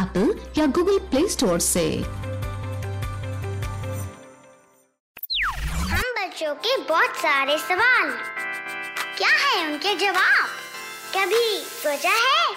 Apple या Google Play Store से। हम बच्चों के बहुत सारे सवाल। क्या है उनके जवाब? कभी सोचा है?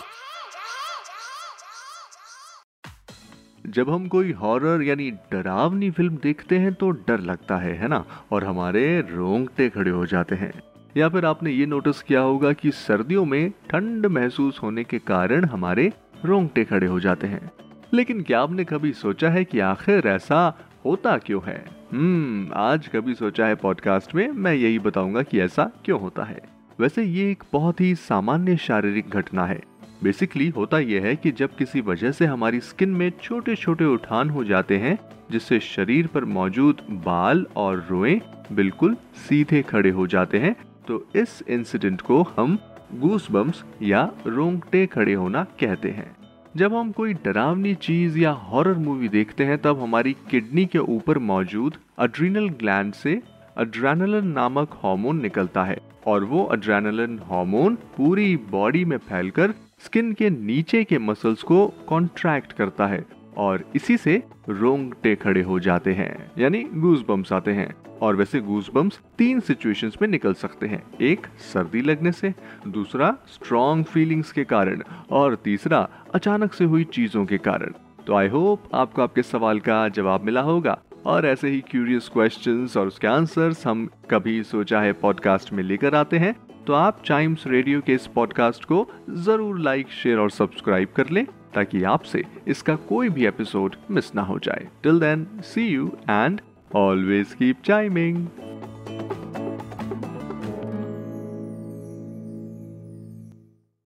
जब हम कोई हॉरर यानी डरावनी फ़िल्म देखते हैं तो डर लगता है है ना? और हमारे रोंगटे खड़े हो जाते हैं। या फिर आपने ये नोटिस किया होगा कि सर्दियों में ठंड महसूस होने के कारण हमारे रोंगटे खड़े हो जाते हैं। लेकिन क्या आपने कभी सोचा है कि आखिर ऐसा होता क्यों है? हम्म आज कभी सोचा है पॉडकास्ट में, मैं यही बताऊँगा कि ऐसा क्यों होता है। वैसे ये एक बहुत ही सामान्य शारीरिक घटना है। बेसिकली होता यह है कि जब किसी वजह से हमारी स्किन में छोटे छोटे उठान हो जाते हैं, जिससे शरीर पर मौजूद बाल और रोए बिल्कुल सीधे खड़े हो जाते हैं तो इस इंसिडेंट को हम गूस बम्स या रोंगटे खड़े होना कहते हैं। जब हम कोई डरावनी चीज़ या हॉरर मूवी देखते हैं, तब हमारी किडनी के ऊपर मौजूद अड्रीनल ग्लैंड से अड्रेनलिन नामक हार्मोन निकलता है और वो अड्रेनलिन हार्मोन पूरी बॉडी में फैलकर स्किन के नीचे के मसल्स को कॉन्ट्रैक्ट करता है। और इसी से रोंगटे खड़े हो जाते हैं, यानी गूज बम्स आते हैं। और वैसे गूज बम्स तीन सिचुएशंस में निकल सकते हैं, एक सर्दी लगने से, दूसरा स्ट्रॉन्ग फीलिंग्स के कारण, और तीसरा अचानक से हुई चीज़ों के कारण। तो आई होप आपको आपके सवाल का जवाब मिला होगा, और ऐसे ही क्यूरियस क्वेश्चंस और उसके आंसर्स हम कभी सोचा है पॉडकास्ट में लेकर आते हैं तो आप टाइम्स रेडियो के इस पॉडकास्ट को ज़रूर लाइक शेयर और सब्सक्राइब कर लें। ताकि आपसे इसका कोई भी एपिसोड मिस ना हो जाए। Till then see you and always keep chiming